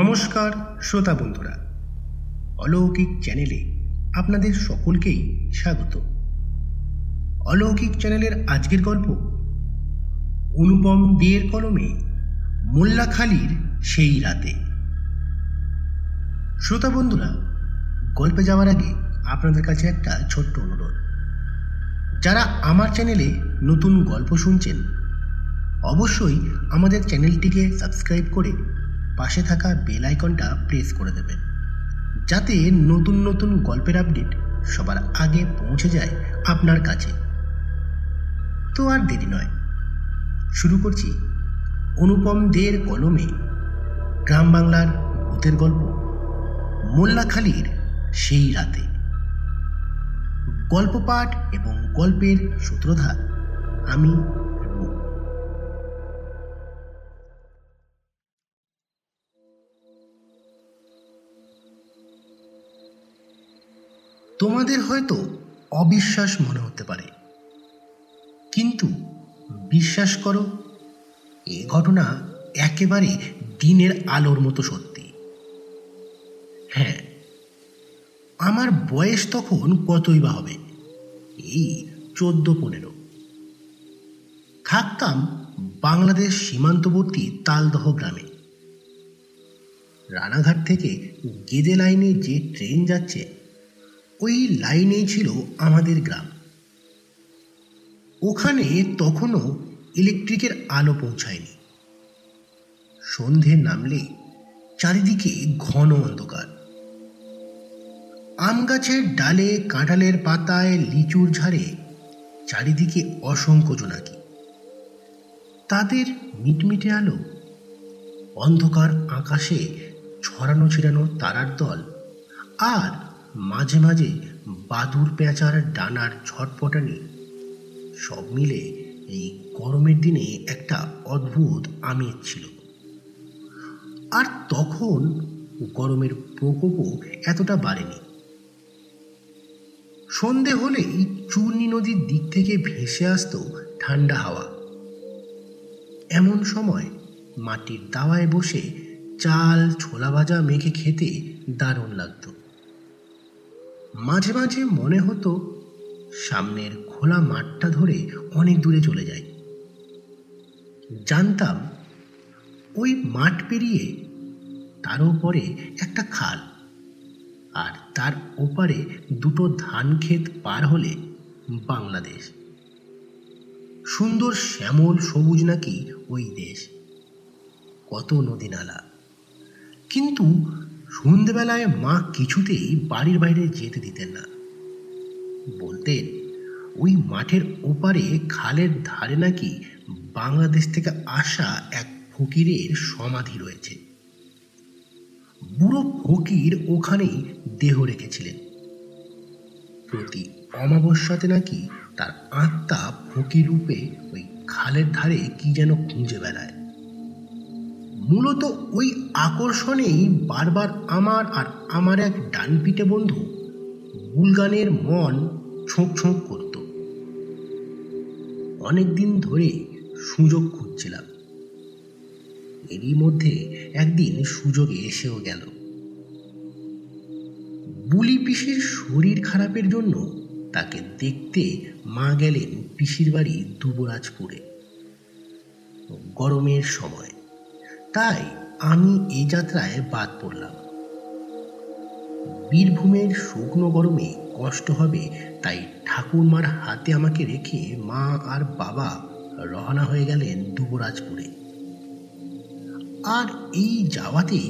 নমস্কার, শ্রোতা বন্ধুরা। অলৌকিক চ্যানেলে আপনাদের সকলকেই স্বাগত। অলৌকিক চ্যানেলের আজকের গল্প অনুপম দিয়ের কলমে মোল্লাখালীর সেই রাতে। শ্রোতা বন্ধুরা, গল্পে যাওয়ার আগে আপনাদের কাছে একটা ছোট্ট অনুরোধ। যারা আমার চ্যানেলে নতুন গল্প শুনছেন, অবশ্যই আমাদের চ্যানেলটিকে সাবস্ক্রাইব করে পাশে থাকা বেল আইকনটা প্রেস করে দেবেন, যাতে নতুন নতুন গল্পের আপডেট সবার আগে পৌঁছে যায় আপনার কাছে। তো আর দেরি নয়। শুরু করছি অনুপম দের কলমে। গ্রাম বাংলার ভূতের গল্প, মোল্লাখালীর সেই রাতে। গল্প পাঠ এবং গল্পের সূত্রধার আমি তোমাদের হয়তো অবিশ্বাস মনে হতে পারে। কিন্তু বিশ্বাস করো, এ ঘটনা একেবারে দিনের আলোর মতো সত্যি। হ্যাঁ আমার বয়স তখন কতই বা হবে? এই চোদ্দ পনেরো থাকতাম বাংলাদেশ সীমান্তবর্তী তালদহ গ্রামে। রানাঘাট থেকে গেদে লাইনে যে ট্রেন যাচ্ছে ওই লাইনেই ছিল আমাদের গ্রাম। ওখানে তখনও ইলেকট্রিকের আলো পৌঁছায়নি। সন্ধে নামলে চারিদিকে ঘন অন্ধকার। আম গাছের ডালে, কাঁঠালের পাতায়, লিচুর ঝাড়ে চারিদিকে অসংখ্য জোনাকি। তাদের মিটমিটে আলো, অন্ধকার আকাশে ছড়ানো ছিড়ানো তারার দল আর মাঝে মাঝে বাদুর পেঁচার ডানার ছটপটানি। সব মিলে এই গরমের দিনে একটা অদ্ভুত আমেজ ছিল। আর তখন গরমের প্রকোপও এতটা বাড়েনি। সন্ধে হলেই চূর্ণী নদীর দিক থেকে ভেসে আসতো ঠান্ডা হাওয়া। এমন সময় মাটির দাওয়ায় বসে চাল ছোলা ভাজা মেখে খেতে দারুণ লাগতো। মাঝে মাঝে মনে হতো সামনের খোলা মাঠটা ধরে অনেক দূরে চলে যায়। জানতাম ওই মাঠ পেরিয়ে তার উপরে একটা খাল আর তার ওপারে দুটো ধান ক্ষেত পার হলে বাংলাদেশ। সুন্দর শ্যামল সবুজ নাকি ওই দেশ। কত নদী নালা কিন্তু সন্ধেবেলায় মা কিছুতেই বাড়ির বাইরে যেতে দিতেন না। বলতেন, ওই মাঠের ওপারে খালের ধারে নাকি বাংলাদেশ থেকে আসা এক ফকিরের সমাধি রয়েছে। বুড়ো ফকির ওখানেই দেহ রেখেছিলেন। প্রতি অমাবস্যাতে নাকি তার আত্মা ফকির রূপে ওই খালের ধারে কি যেন খুঁজে বেড়ায়। মূলত ওই আকর্ষণেই বারবার আমার আর আমার এক ডানপিটে বন্ধু বুলগানের মন ছোঁক ছোঁক করত। অনেক দিন ধরে সুযোগ খুঁজছিলাম। এরই মধ্যে একদিন সুযোগে এসেও গেল। বুলি পিসির শরীর খারাপের জন্য তাকে দেখতে মা গেলেন পিসির বাড়ি দুবরাজপুরে। গরমের সময়। তাই আমি এই যাত্রায় বাদ পড়লাম। বীরভূমের শুকনো গরমে কষ্ট হবে, তাই ঠাকুরমার হাতে আমাকে রেখে মা আর বাবা রওনা হয়ে গেলেন দুবরাজপুরে। আর এই যাওয়াতে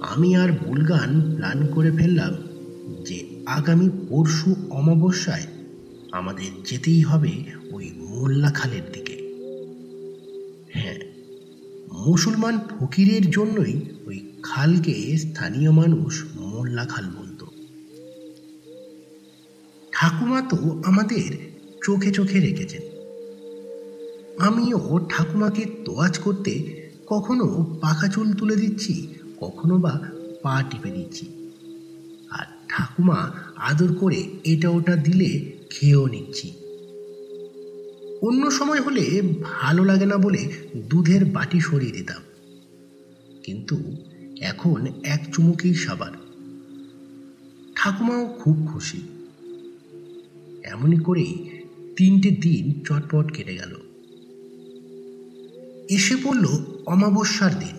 আমি আর বুলগান প্ল্যান করে ফেললাম যে আগামী পরশু অমাবস্যায় আমাদের যেতেই হবে ওই মোল্লা খালের দিকে। মুসলমান ফকিরের জন্যই ওই খালকে স্থানীয় মানুষ মোল্লা খাল বলত। ঠাকুমা তো আমাদের চোখে চোখে রেখেছেন। আমিও ঠাকুমাকে তোয়াজ করতে কখনো পাখা চুল তুলে দিচ্ছি, কখনো বা পা টিপে দিচ্ছি। আর ঠাকুমা আদর করে এটা ওটা দিলে খেয়েও নিচ্ছি। অন্য সময় হলে ভালো লাগে না বলে দুধের বাটি সরিয়ে দিতাম। কিন্তু এখন এক চুমুকেই সাবার ঠাকুমাও খুব খুশি। এমনই করেই তিনটে দিন চটপট কেটে গেল। এসে পড়ল অমাবস্যার দিন।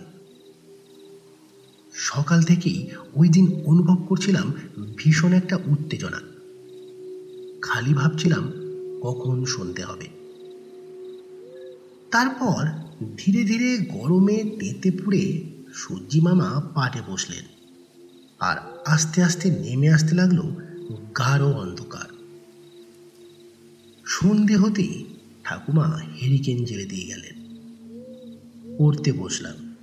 সকাল থেকেই ওই দিন অনুভব করছিলাম ভীষণ একটা উত্তেজনা। খালি ভাবছিলাম কখন শুনতে হবে। তারপর ধীরে ধীরে গরমে তেতে পুড়ে সূর্যি মামা পাটে বসলেন। আর আস্তে আস্তে নেমে আসতে লাগল গাঢ় অন্ধকার। সন্ধে হতেই ঠাকুমা হেরিকেন জেলে দিয়ে গেলেন। পড়তে বসলাম।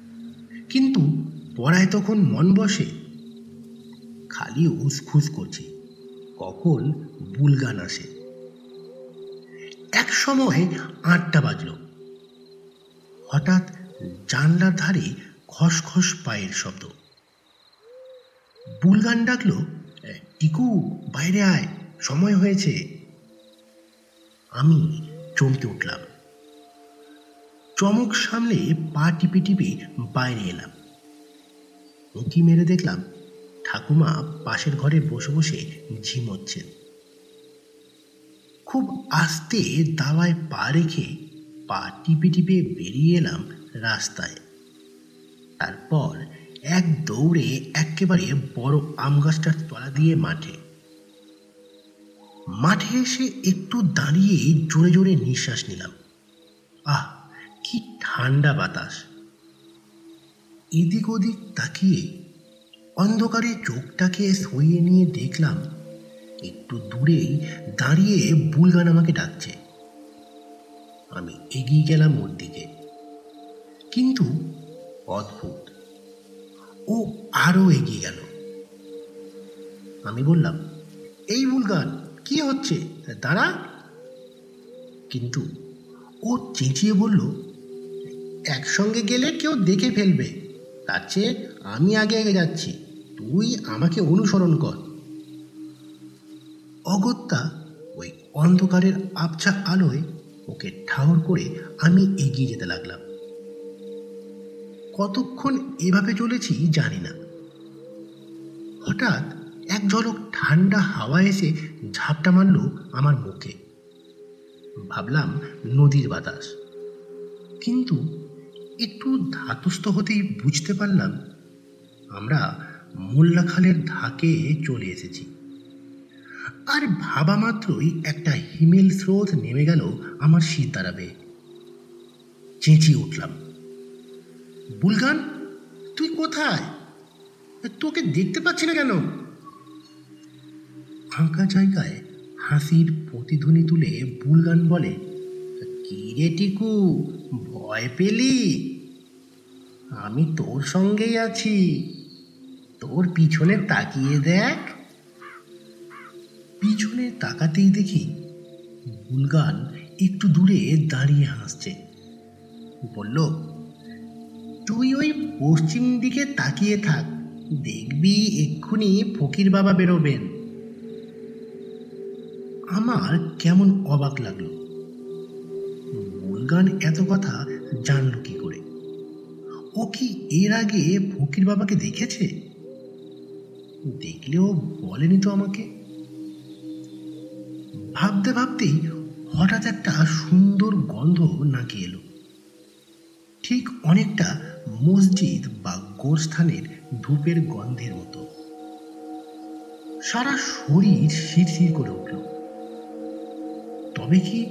কিন্তু পড়ায় তখন মন বসে। খালি উসখুস করছি। কখন বুলগান আসে। এক সময় আটটা বাজল। হঠাৎ জানলার ধারে খসখস পায়ের শব্দ। বুলগান ডাকলো টিকু, বাইরে আয়, সময় হয়েছে। আমি চমকে উঠলাম। চমক সামলে পা টিপে টিপে বাইরে এলাম। উঁকি মেরে দেখলাম, ঠাকুমা পাশের ঘরে বসে বসে ঝিমোচ্ছেন। খুব আস্তে দাওয়ায় পা রেখে পা টিপে টিপে বেরিয়ে এলাম রাস্তায়। তারপর এক দৌড়ে একেবারে বড় আম গাছটার তলা দিয়ে মাঠে। মাঠে এসে একটু দাঁড়িয়ে জোরে জোরে নিঃশ্বাস নিলাম। আহ, কি ঠান্ডা বাতাস। এদিক ওদিক তাকিয়ে অন্ধকারে চোখটাকে সইয়ে নিয়ে দেখলাম, একটু দূরেই দাঁড়িয়ে বুলগান আমাকে ডাকছে। আমি এগিয়ে গেলাম ওর দিকে। কিন্তু অদ্ভুত। ও আরও এগিয়ে গেল। আমি বললাম, এই বুলগান কি হচ্ছে? দাঁড়া। কিন্তু ও চেঁচিয়ে বলল, একসঙ্গে গেলে কেউ দেখে ফেলবে। তার চেয়ে আমি আগে আগে যাচ্ছি। তুই আমাকে অনুসরণ কর। অগত্যা ওই অন্ধকারের আবছা আলোয় ওকে ঠাহর করে আমি এগিয়ে যেতে লাগলাম। কতক্ষণ এভাবে চলেছি জানি না। হঠাৎ এক ঝলক ঠান্ডা হাওয়া এসে ঝাপটা মারল আমার মুখে। ভাবলাম নদীর বাতাস। কিন্তু একটু ধাতস্থ হতেই বুঝতে পারলাম, আমরা মোল্লাখালের ধাকে চলে এসেছি। আর ভাবা মাত্রই একটা হিমেল স্রোত নেমে গেল আমার শীত দাঁড়াবে চেঁচিয়ে উঠলাম। বুলগান, তুই কোথায়? তোকে দেখতে পাচ্ছি না কেন? ফাঁকা জায়গায় হাসির প্রতিধ্বনি তুলে বুলগান বলে, কি রে টিকু, ভয় পেলি? আমি তোর সঙ্গেই আছি। তোর পিছনে তাকিয়ে দেখ। পিছনে তাকাতেই দেখি বুলগান একটু দূরে দাঁড়িয়ে হাসছে। বলল, তুই ওই পশ্চিম দিকে তাকিয়ে থাক, দেখবি এক্ষুনি ফকির বাবা বেরোবেন। আমার কেমন অবাক লাগল। বুলগান এত কথা জানল কি করে? ও কি এর আগে ফকির বাবাকে দেখেছে? দেখলেও বলেনি তো আমাকে। ভাবতে ভাবতেই হঠাৎ একটা সুন্দর গন্ধ নাকি এলো। ঠিক অনেকটা মসজিদ বা গোরস্থানের ধূপের গন্ধের মতো। সারা শরীর শিরশির করে উঠল। তবে কি?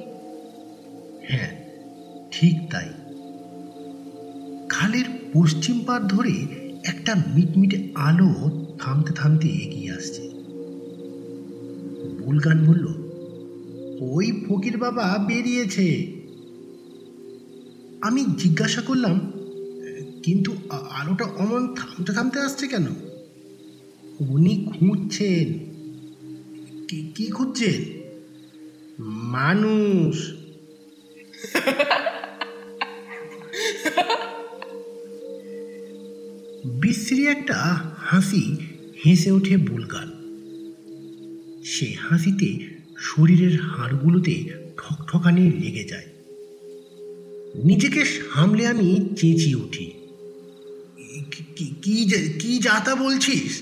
হ্যাঁ ঠিক তাই। খালের পশ্চিম পার ধরে একটা মিটমিটে আলো থামতে থামতে এগিয়ে আসছে। বুলগান বলল ওই ফকির বাবা বেরিয়েছে। আমি জিজ্ঞাসা করলাম, কিন্তু আলোটা অমন থামতে থামতে আসছে কেন? উনি খুঁজছেন। কি- খুঁজছেন? মানুষ। বিশ্রী একটা হাসি হেসে ওঠে বুলগান। সে হাসিতে শরীরের হাড়গুলোতে ঠকঠকানি লেগে যায়। নিজেকে সামলে আমি চেঁচিয়ে উঠি। "কি- কি যাতা বলছিস?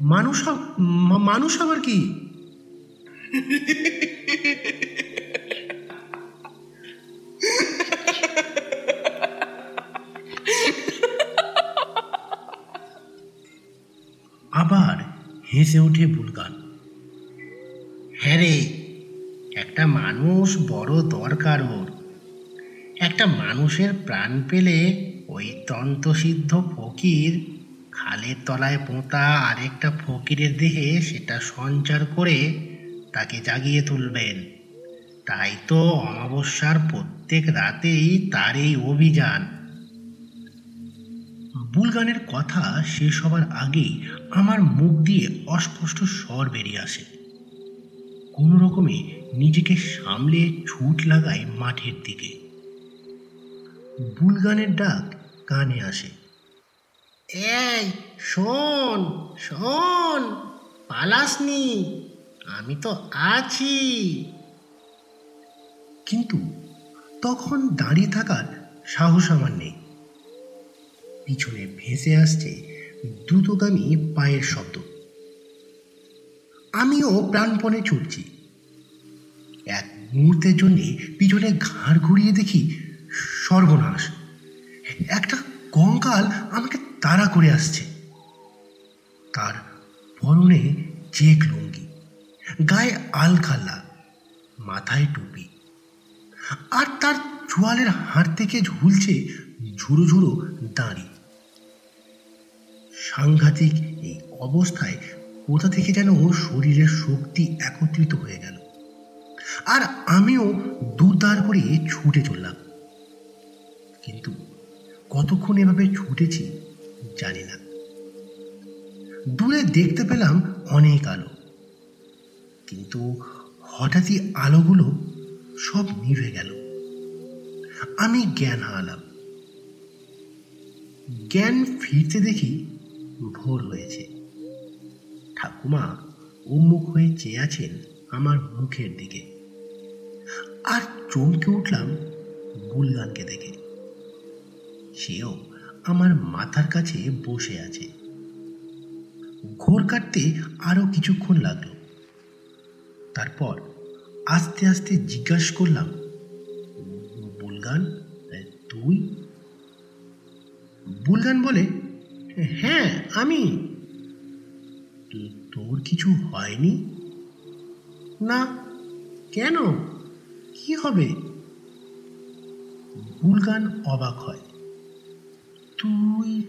মানুষ মানুষ আবার কি? আবার হেসে ওঠে বুলগান হ্যাঁ রে একটা মানুষ বড় দরকার ওর। একটা মানুষের প্রাণ পেলে ওই তন্তসিদ্ধ ফকির খালের তলায় পোঁতা আরেকটা ফকিরের দেহে সেটা সঞ্চার করে তাকে জাগিয়ে তুলবেন। তাই তো অমাবস্যার প্রত্যেক রাতেই তার এই অভিযান। বুলগানের কথা শেষ হবার আগেই আমার মুখ দিয়ে অস্পষ্ট স্বর বেরিয়ে আসে। কোনো রকমে নিজেকে সামলে ছুট লাগায় মাঠের দিকে। বুলগানের ডাক কানে আসে। এই শোন শোন পালাসনি আমি তো আছি। কিন্তু তখন দাঁড়িয়ে থাকার সাহস আমার নেই। পিছনে ভেসে আসছে দ্রুতগামী পায়ের শব্দ। আমিও প্রাণপণে ছুটছি। এক মুহূর্তের জন্যে পিছনে ঘাড় ঘুরিয়ে দেখি সর্বনাশ। একটা কঙ্কাল আমাকে তাড়া করে আসছে। তার পরনে চেক লুঙ্গি, গায়ে আলখাল্লা, মাথায় টুপি। আর তার চোয়ালের হাড় থেকে ঝুলছে ঝুড়ো ঝুড়ো দাঁড়ি। সাংঘাতিক এই অবস্থায় কোথা থেকে যেন শরীরের শক্তি একত্রিত হয়ে গেল। আর আমিও দুদার করে ছুটে চললাম। কিন্তু কতক্ষণ এভাবে ছুটেছি জানি না। দূরে দেখতে পেলাম অনেক আলো। কিন্তু হঠাৎই আলোগুলো সব নিভে গেল। আমি জ্ঞান হারালাম। জ্ঞান ফিরতে দেখি ভোর হয়েছে। ঠাকুমা উন্মুখ হয়ে চেয়ে আছেন আমার মুখের দিকে। আর চমকে উঠলাম বুলগানকে দেখে। সেও আমার মাথার কাছে বসে আছে। ঘোর কাটতে আরও কিছুক্ষণ লাগল। তারপর আস্তে আস্তে জিজ্ঞাসা করলাম, বুলগান তুই? বুলগান বলে হ্যাঁ আমি। তোর কিছু হয়নি? না, কেন? কি হবে? বুলগান অবাক হয়। তুই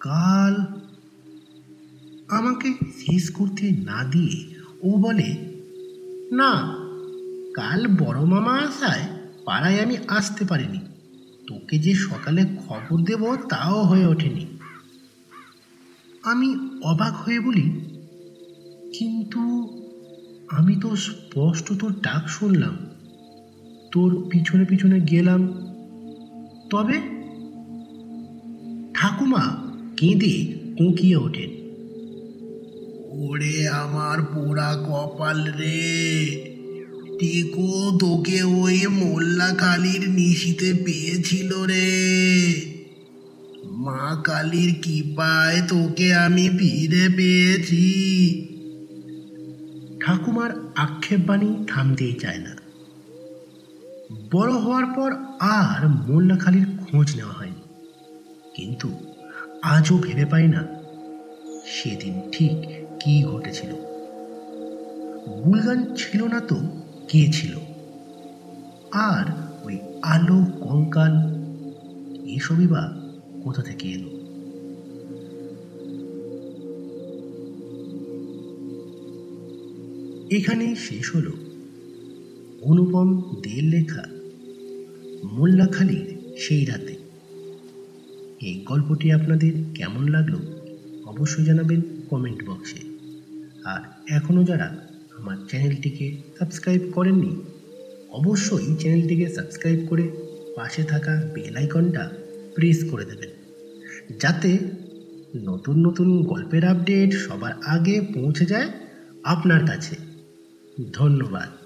কাল আমাকে শেষ করতে না দিয়ে ও বলে, না, কাল বড় মামা আসায় পাড়ায় আমি আসতে পারিনি। তোকে যে সকালে খবর দেব তাও হয়ে ওঠেনি। আমি অবাক হয়ে বলি কিন্তু আমি তো স্পষ্ট তোর ডাক শুনলাম। তোর পিছনে পিছনে গেলাম। তবে ঠাকুমা কেঁদে কোঁকিয়ে ওঠেন। ওরে আমার পোড়া কপাল রে তোকে ওই মোল্লা কালীর নিশিতে পেয়েছিল রে। মা কালীর কৃপায় তোকে আমি ফিরে পেয়েছি। ঠাকুমার আক্ষেপ বাণী থামতেই চায় না। বড় হওয়ার পর আর মোল্লাখালির খোঁজ নেওয়া হয়নি। কিন্তু আজও ভেবে পাই না সেদিন ঠিক কি ঘটেছিল। গুলগান ছিল না তো, কে ছিল? আর ওই আলো কঙ্কাল, এসবই বা কোথা থেকে এলো? এখানেই শেষ হল। অনুপম দের লেখা মোল্লাখালীর সেই রাতে। এই গল্পটি আপনাদের কেমন লাগল অবশ্যই জানাবেন কমেন্ট বক্সে। আর এখনও যারা আমার চ্যানেলটিকে সাবস্ক্রাইব করেননি, অবশ্যই চ্যানেলটিকে সাবস্ক্রাইব করে পাশে থাকা বেল আইকনটা প্রেস করে দেবেন। যাতে নতুন নতুন গল্পের আপডেট সবার আগে পৌঁছে যায় আপনার কাছে। ধন্যবাদ।